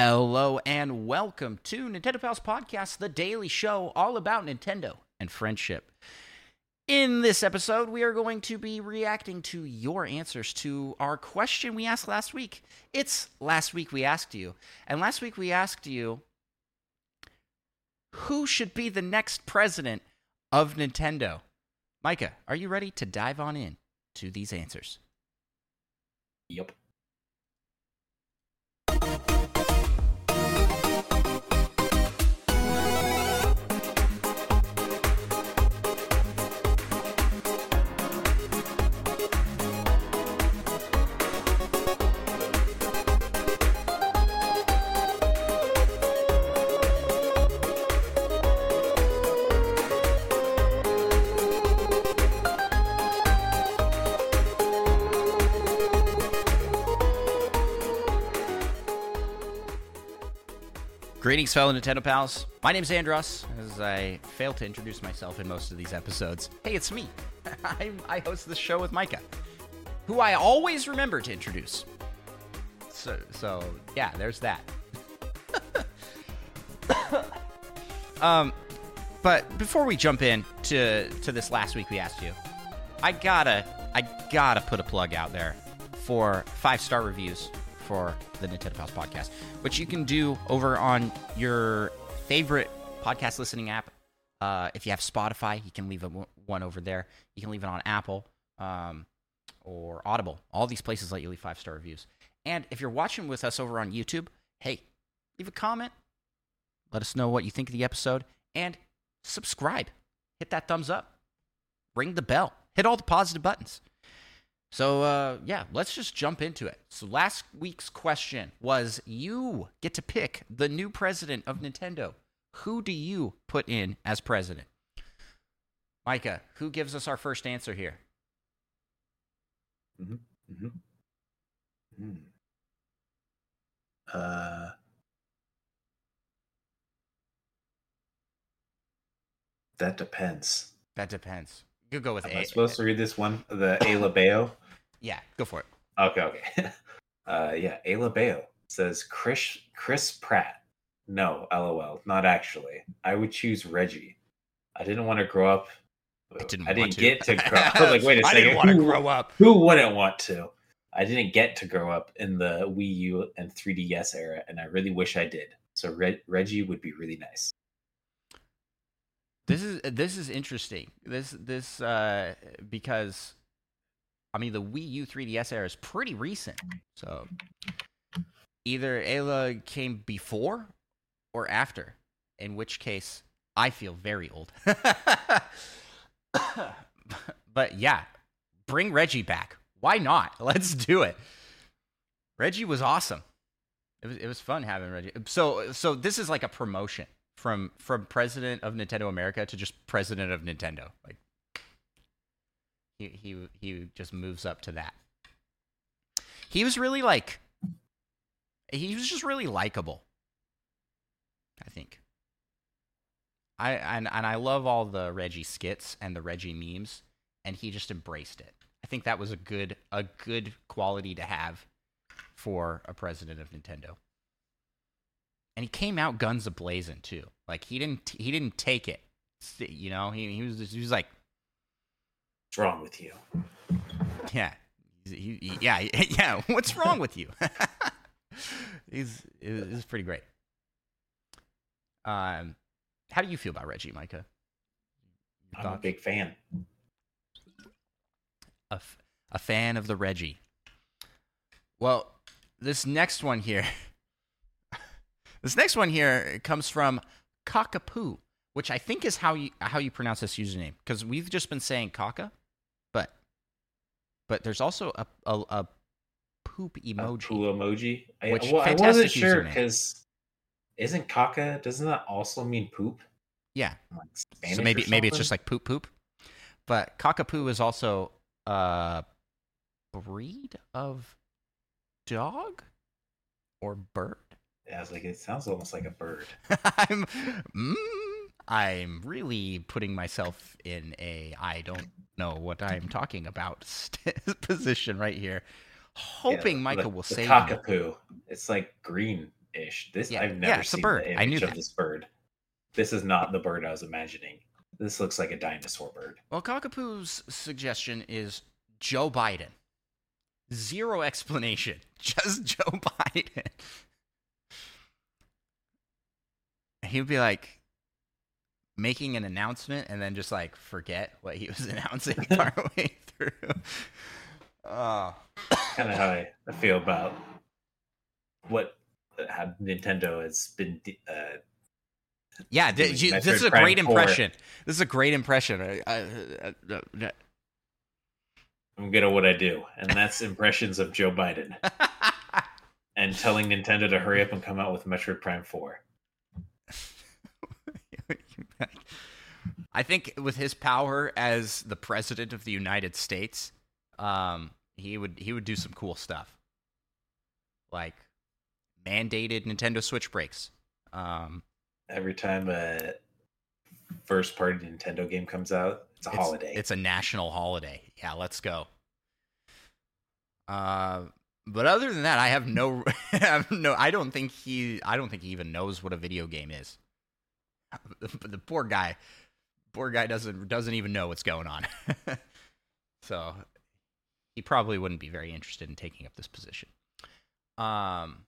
Hello and welcome to Nintendo Pals Podcast, the daily show all about Nintendo and friendship. In this episode, we are going to be reacting to your answers to our question we asked last week. It's last week we asked you, and last week we asked you who should be the next president of Nintendo? Micah, are you ready to dive on in to these answers? Yep. Greetings, fellow Nintendo pals. My name's Andros, as I fail to introduce myself in most of these episodes. Hey, it's me. I, I host this show with Micah, who I always remember to introduce. So, so yeah, there's that. um, but before we jump in to to this last week we asked you, I gotta I gotta put a plug out there for five star reviews for the Nintendo Pals podcast, which you can do over on your favorite podcast listening app. Uh, if you have Spotify, you can leave a, one over there. You can leave it on Apple um, or Audible. All these places let you leave five star reviews. And if you're watching with us over on YouTube, hey, leave a comment. Let us know what you think of the episode and subscribe. Hit that thumbs up. Ring the bell. Hit all the positive buttons. So, uh, yeah, let's just jump into it. So, last week's question was you get to pick the new president of Nintendo. Who do you put in as president? Micah, who gives us our first answer here? Mm-hmm. Mm-hmm. Mm. Uh, that depends. That depends. You go with Am A. I supposed to read this one? The Ayla Bayo? Yeah, go for it. Okay, okay. Uh, yeah, Ayla Bayo says Chris Chris Pratt. No, lol, not actually. I would choose Reggie. I didn't want to grow up. I didn't, I didn't to. get to grow up. I was like, wait a I second. didn't want to who- grow up. Who wouldn't want to? I didn't get to grow up in the Wii U and 3DS era, and I really wish I did. So Reg- Reggie would be really nice. This is this is interesting. This this uh because I mean the Wii U 3DS era is pretty recent. So either Ayla came before or after, in which case I feel very old. but yeah, bring Reggie back. Why not? Let's do it. Reggie was awesome. It was it was fun having Reggie. So so this is like a promotion from from president of Nintendo America to just president of Nintendo. Like he he he just moves up to that. He was really like he was just really likable. I think. I and and I love all the Reggie skits and the Reggie memes and he just embraced it. I think that was a good a good quality to have for a president of Nintendo. And he came out guns a blazing too. Like he didn't he didn't take it. You know, he he was he was like, What's wrong with you? yeah, he, he- yeah, yeah. What's wrong with you? He's it was pretty great. Um, how do you feel about Reggie, Micah? I'm a big fan. a, f- a fan of the Reggie. Well, this next one here, this next one here comes from Cockapoo, which I think is how you how you pronounce this username because we've just been saying Kaka, but but there's also a a, a poop A emoji. poo emoji. I, Which- well, I wasn't sure because isn't caca? Doesn't that also mean poop? Yeah, Like so maybe maybe it's just like poop poop, but Cockapoo is also a breed of dog or bird. Yeah, I was like, it sounds almost like a bird. I'm mm, I'm really putting myself in a I don't know what I'm talking about st- position right here. Hoping Yeah, Micah the- will the me. cockapoo. It's like greenish. This Yeah, I've yeah, never it's a seen bird. the I knew of that. this bird. This is not the bird I was imagining. This looks like a dinosaur bird. Well, Cockapoo's suggestion is Joe Biden. Zero explanation, just Joe Biden. He would be like making an announcement and then just like forget what he was announcing partway through. Ah. Oh, Kind of how I I feel about what uh, how Nintendo has been. Uh, yeah. You, this is a Prime great 4. impression. This is a great impression. I- I- I- I- I'm good at what I do, and that's impressions of Joe Biden and telling Nintendo to hurry up and come out with Metroid Prime Four. I think with his power as the president of the United States, um, he would he would do some cool stuff, like mandated Nintendo Switch breaks. Um, Every time a first party Nintendo game comes out, it's a it's- holiday. It's a national holiday. Yeah, let's go. Uh, but other than that, I have no, I have no. I don't think he. I don't think he even knows what a video game is. The, the poor guy, poor guy doesn't doesn't even know what's going on. so he probably wouldn't be very interested in taking up this position. Um.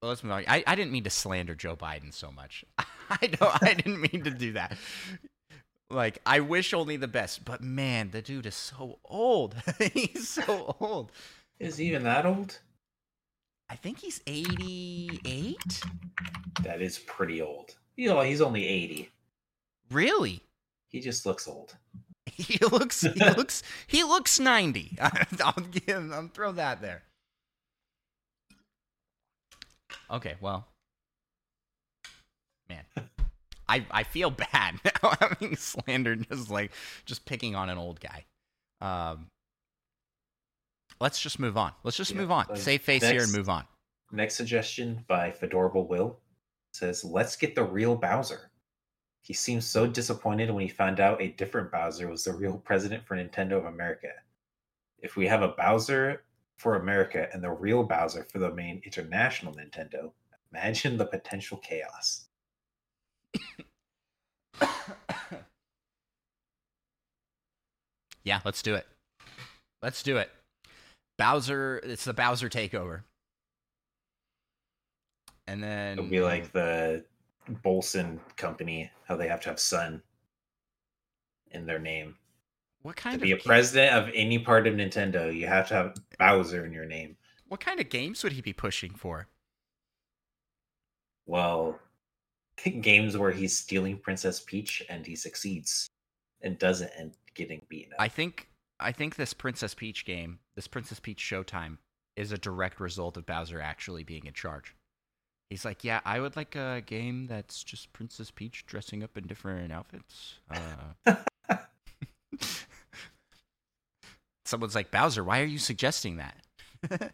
Well, let's move on. I, I didn't mean to slander Joe Biden so much. I don't. I didn't mean to do that. Like, I wish only the best, but man, the dude is so old. he's so old. Is he even that old? I think he's 88. That is pretty old. You know, he's only 80. Really? He just looks old. He looks he looks he looks 90. I'll give him I'll throw that there. Okay, well. Man. I I feel bad now having slandered just like just picking on an old guy. Um Let's just move on. Let's just Yeah, move on. like, Save face here and move on. Next suggestion by Fedorable Will says, "Let's get the real Bowser." He seemed so disappointed when he found out a different Bowser was the real president for Nintendo of America. If we have a Bowser for America and the real Bowser for the main international Nintendo, imagine the potential chaos. yeah, let's do it. Let's do it. Bowser, it's the Bowser takeover. And then It'll be like the Bolson company, how they have to have Sun in their name. what kind To kind be a of ga- president of any part of Nintendo, you have to have Bowser in your name. what kind of games would he be pushing for? Well, games where he's stealing Princess Peach and he succeeds and doesn't end getting beaten up. I think I think this Princess Peach game, this Princess Peach Showtime, is a direct result of Bowser actually being in charge. He's like, yeah, I would like a game that's just Princess Peach dressing up in different outfits. Uh, someone's like, Bowser, why are you suggesting that?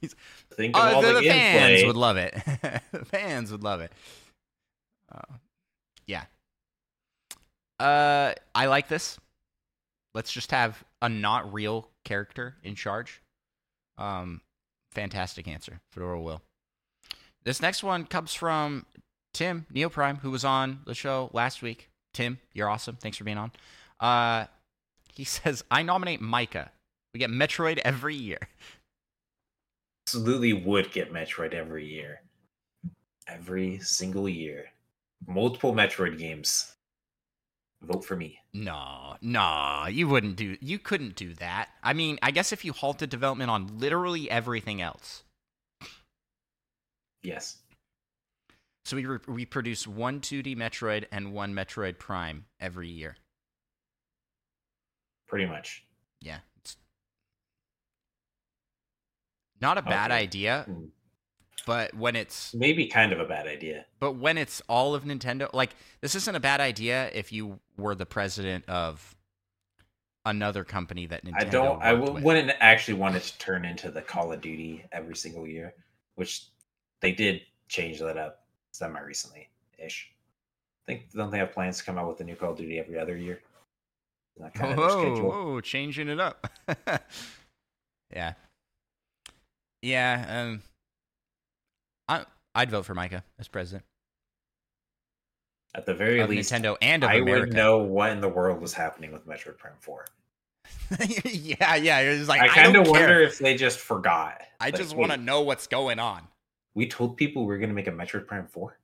He's, Think of oh, all the, the, the fans would love it. the fans would love it. Uh, yeah. Uh, I like this. Let's just have a not real character in charge. Um, fantastic answer, Fedora Will. This next one comes from Tim Neoprime, who was on the show last week. Tim, you're awesome. Thanks for being on. Uh, he says, I nominate Micah. We get Metroid every year. Absolutely would get Metroid every year. Every single year. Multiple Metroid games. Vote for me. No, no, you wouldn't do. You couldn't do that. I mean, I guess if you halted development on literally everything else, Yes. so we re- we produce one 2D Metroid and one Metroid Prime every year. Pretty much. Yeah, it's not a bad Okay. idea, Hmm. But when it's Maybe kind of a bad idea. but when it's all of Nintendo, like this isn't a bad idea if you were the president of another company that Nintendo. I don't. I with. wouldn't actually want it to turn into the Call of Duty every single year, which they did change that up semi recently ish. think don't they have plans to come out with a new Call of Duty every other year? Isn't that kind of their Whoa, schedule? whoa, changing it up. yeah. Yeah, um I, I'd vote for Micah as president At the very of least, Nintendo and I America. would know what in the world was happening with Metroid Prime 4. yeah, yeah. It was like I kind of care. wonder if they just forgot. I Like, just want to know what's going on. We told people we were going to make a Metroid Prime 4.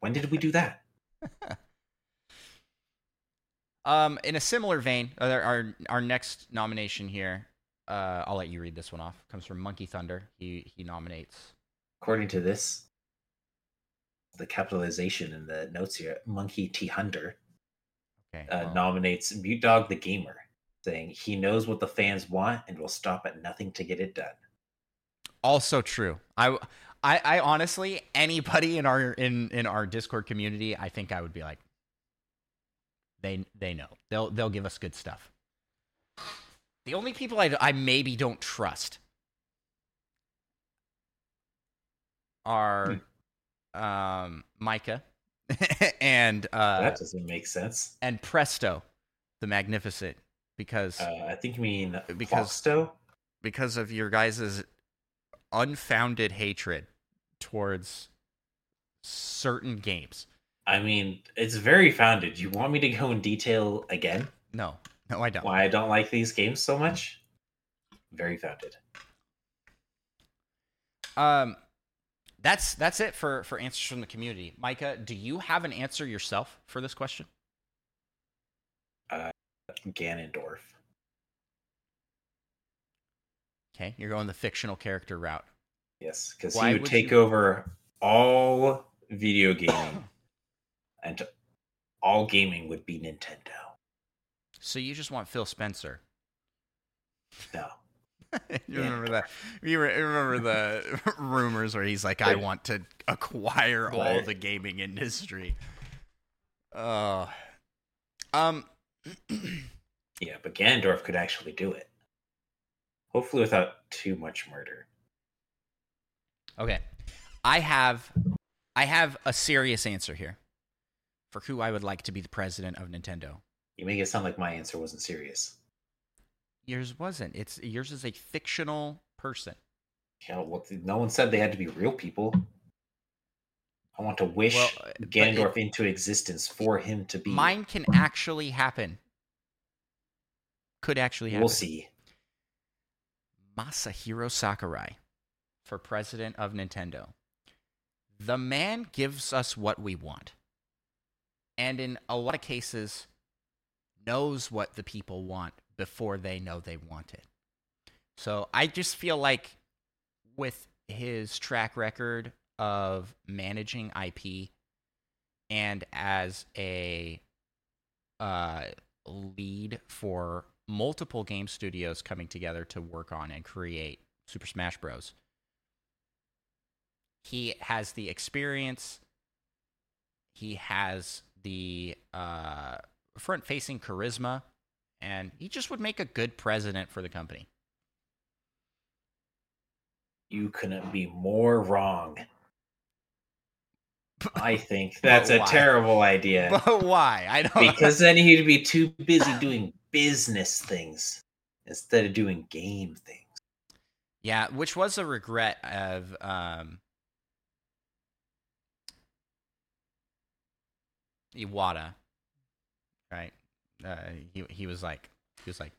When did we do that? Um, in a similar vein, uh, our our next nomination here, uh, I'll let you read this one off. Comes from Monkey Thunder. He he nominates. According to this, the capitalization in the notes here, Monkey T Hunter Okay. uh, well, nominates Mute Dog the Gamer, saying he knows what the fans want and will stop at nothing to get it done. also true. I, I I honestly anybody in our in in our Discord community, I think I would be like, they they know they'll they'll give us good stuff. The only people I I maybe don't trust are um Micah and uh that doesn't make sense. and Presto, the Magnificent, because Uh, I think you mean because- Foxto? because of your guys' unfounded hatred towards certain games. I mean, it's very founded. You want me to go in detail again? No, no, I don't. Why I don't like these games so much? Very founded. Um, that's that's it for for answers from the community. Micah, do you have an answer yourself for this question? Uh, Ganondorf. Okay, you're going the fictional character route. Yes, because he would would take you- over all video gaming, and all gaming would be Nintendo. So you just want Phil Spencer? No, you Yeah. remember that? You re- remember the rumors where he's like, "I want to acquire all the gaming industry." Oh, um, yeah, but Ganondorf could actually do it. Hopefully, without too much murder. okay. I have, I have a serious answer here for who I would like to be the president of Nintendo. You make it sound like my answer wasn't serious. Yours wasn't. It's yours is a fictional person. Yeah, well, no one said they had to be real people. I want to wish Well, uh, but Ganondorf into existence for him to be. Mine can actually happen. Could actually happen. We'll see. Masahiro Sakurai for president of Nintendo. The man gives us what we want. And in a lot of cases, knows what the people want before they know they want it. So I just feel like with his track record of managing IP and as a uh, lead for multiple game studios coming together to work on and create Super Smash Bros. He has the experience. He has the uh, front-facing charisma, and he just would make a good president for the company. You couldn't be more wrong. I think that's a terrible idea. But why? I don't. because then he'd be too busy doing business things instead of doing game things. Yeah, which was a regret of um Iwata, right? Uh, he he was like he was like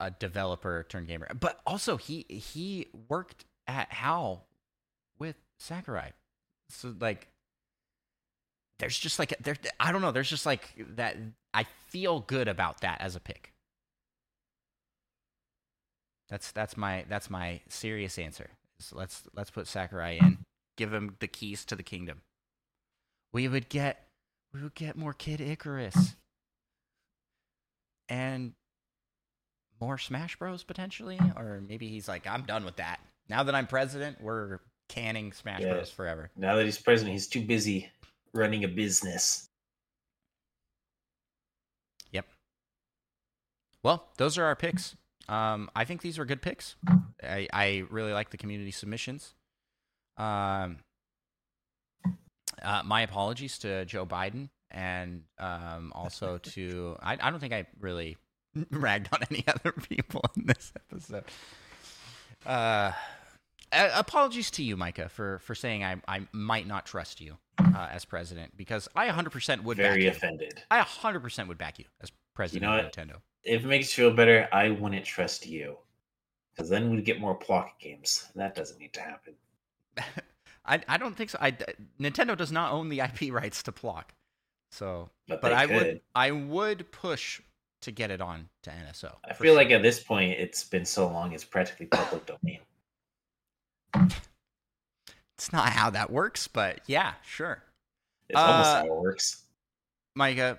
a developer turned gamer, but also he he worked at HAL with Sakurai, so like there's just like there I don't know there's just like that I feel good about that as a pick. That's that's my that's my serious answer. So let's let's put Sakurai in. Give him the keys to the kingdom. We would get we would get more Kid Icarus. And more Smash Bros potentially or maybe he's like I'm done with that. Now that I'm president, we're canning Smash Yeah. Bros forever. Now that he's president, he's too busy running a business. Yep. Well, those are our picks. Um, I think these were good picks. I, I really like the community submissions. Um, uh, my apologies to Joe Biden and um, also to I, I don't think I really ragged on any other people in this episode. Uh, uh, apologies to you, Micah, for for saying I I might not trust you uh, as president because I 100% would back Very you. offended. I 100% would back you as president you know of what? Nintendo. If it makes you feel better, I wouldn't trust you. Because then we'd get more Plok games. That doesn't need to happen. I I don't think so. I Nintendo does not own the IP rights to Plok, so But, but I could. would I would push to get it on to NSO. I feel sure. like at this point, it's been so long, it's practically public domain. it's not how that works, but yeah, sure. It's almost Uh, how it works. Micah,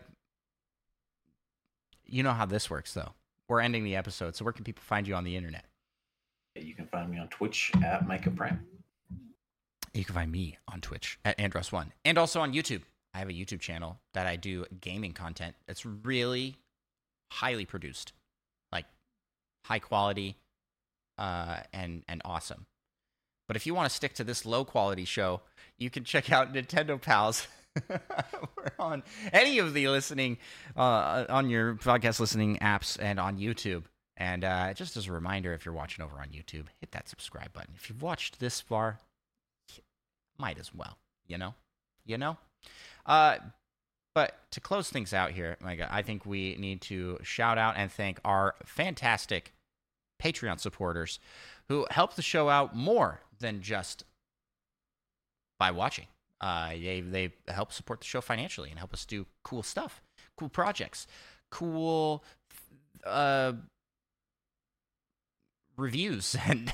you know how this works though. We're ending the episode, so where can people find you on the internet? You can find me on Twitch at Micah Prime. You can find me on Twitch at Andros1 and also on YouTube. I have a YouTube channel that I do gaming content. It's really highly produced, like high quality uh, and and awesome. But if you want to stick to this low quality show, you can check out Nintendo Pals. We're on any of the listening uh, on your podcast listening apps and on YouTube. And uh, just as a reminder, if you're watching over on YouTube, hit that subscribe button. If you've watched this far, might as well, you know, you know. Uh, but to close things out here, Micah, I think we need to shout out and thank our fantastic Patreon supporters who help the show out more than just by watching. Uh, they they help support the show financially and help us do cool stuff, cool projects, cool uh, reviews and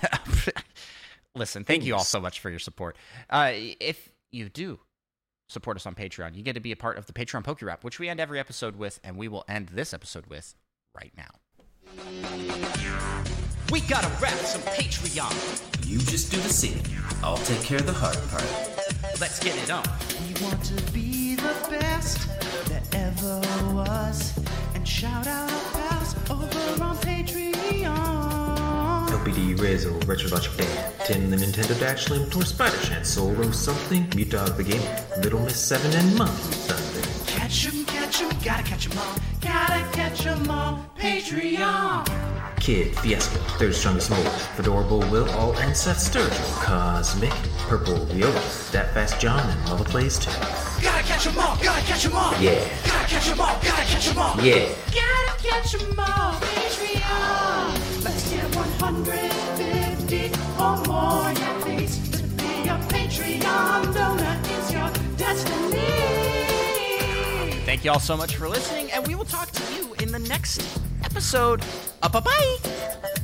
listen thank you all so much for your support uh, if you do support us on patreon you get to be a part of the patreon poke rap which we end every episode with and we will end this episode with right now we gotta rap some patreon You just do the singing. I'll take care of the hard part. let's get it on We want to be the best that ever was. And shout out our pals over on Patreon. LPD, Rizzo, Retro Logic Band, Tim the Nintendo Dash Slim, Tor Spider Chan, Solo Something, Mute Dog the Game, Little Miss Seven, and Monkey Thunder. Catch 'em, catch 'em, gotta catch 'em all. Gotta catch 'em all. Patreon. Kid, Fiasco, Third Strongest Mole, Fedorable Will, All, and Seth Sturgill, Cosmic, Purple Viola, That Fast John, and Mother Plays too. Gotta catch 'em all. Gotta catch 'em all. Yeah, Gotta catch 'em all. Gotta catch 'em all. yeah. Gotta catch 'em all. Patreon. Let's get 150 or more. To be a Patreon donor is your destiny. thank you all so much for listening and we will talk to you in the next episode uh, bye bye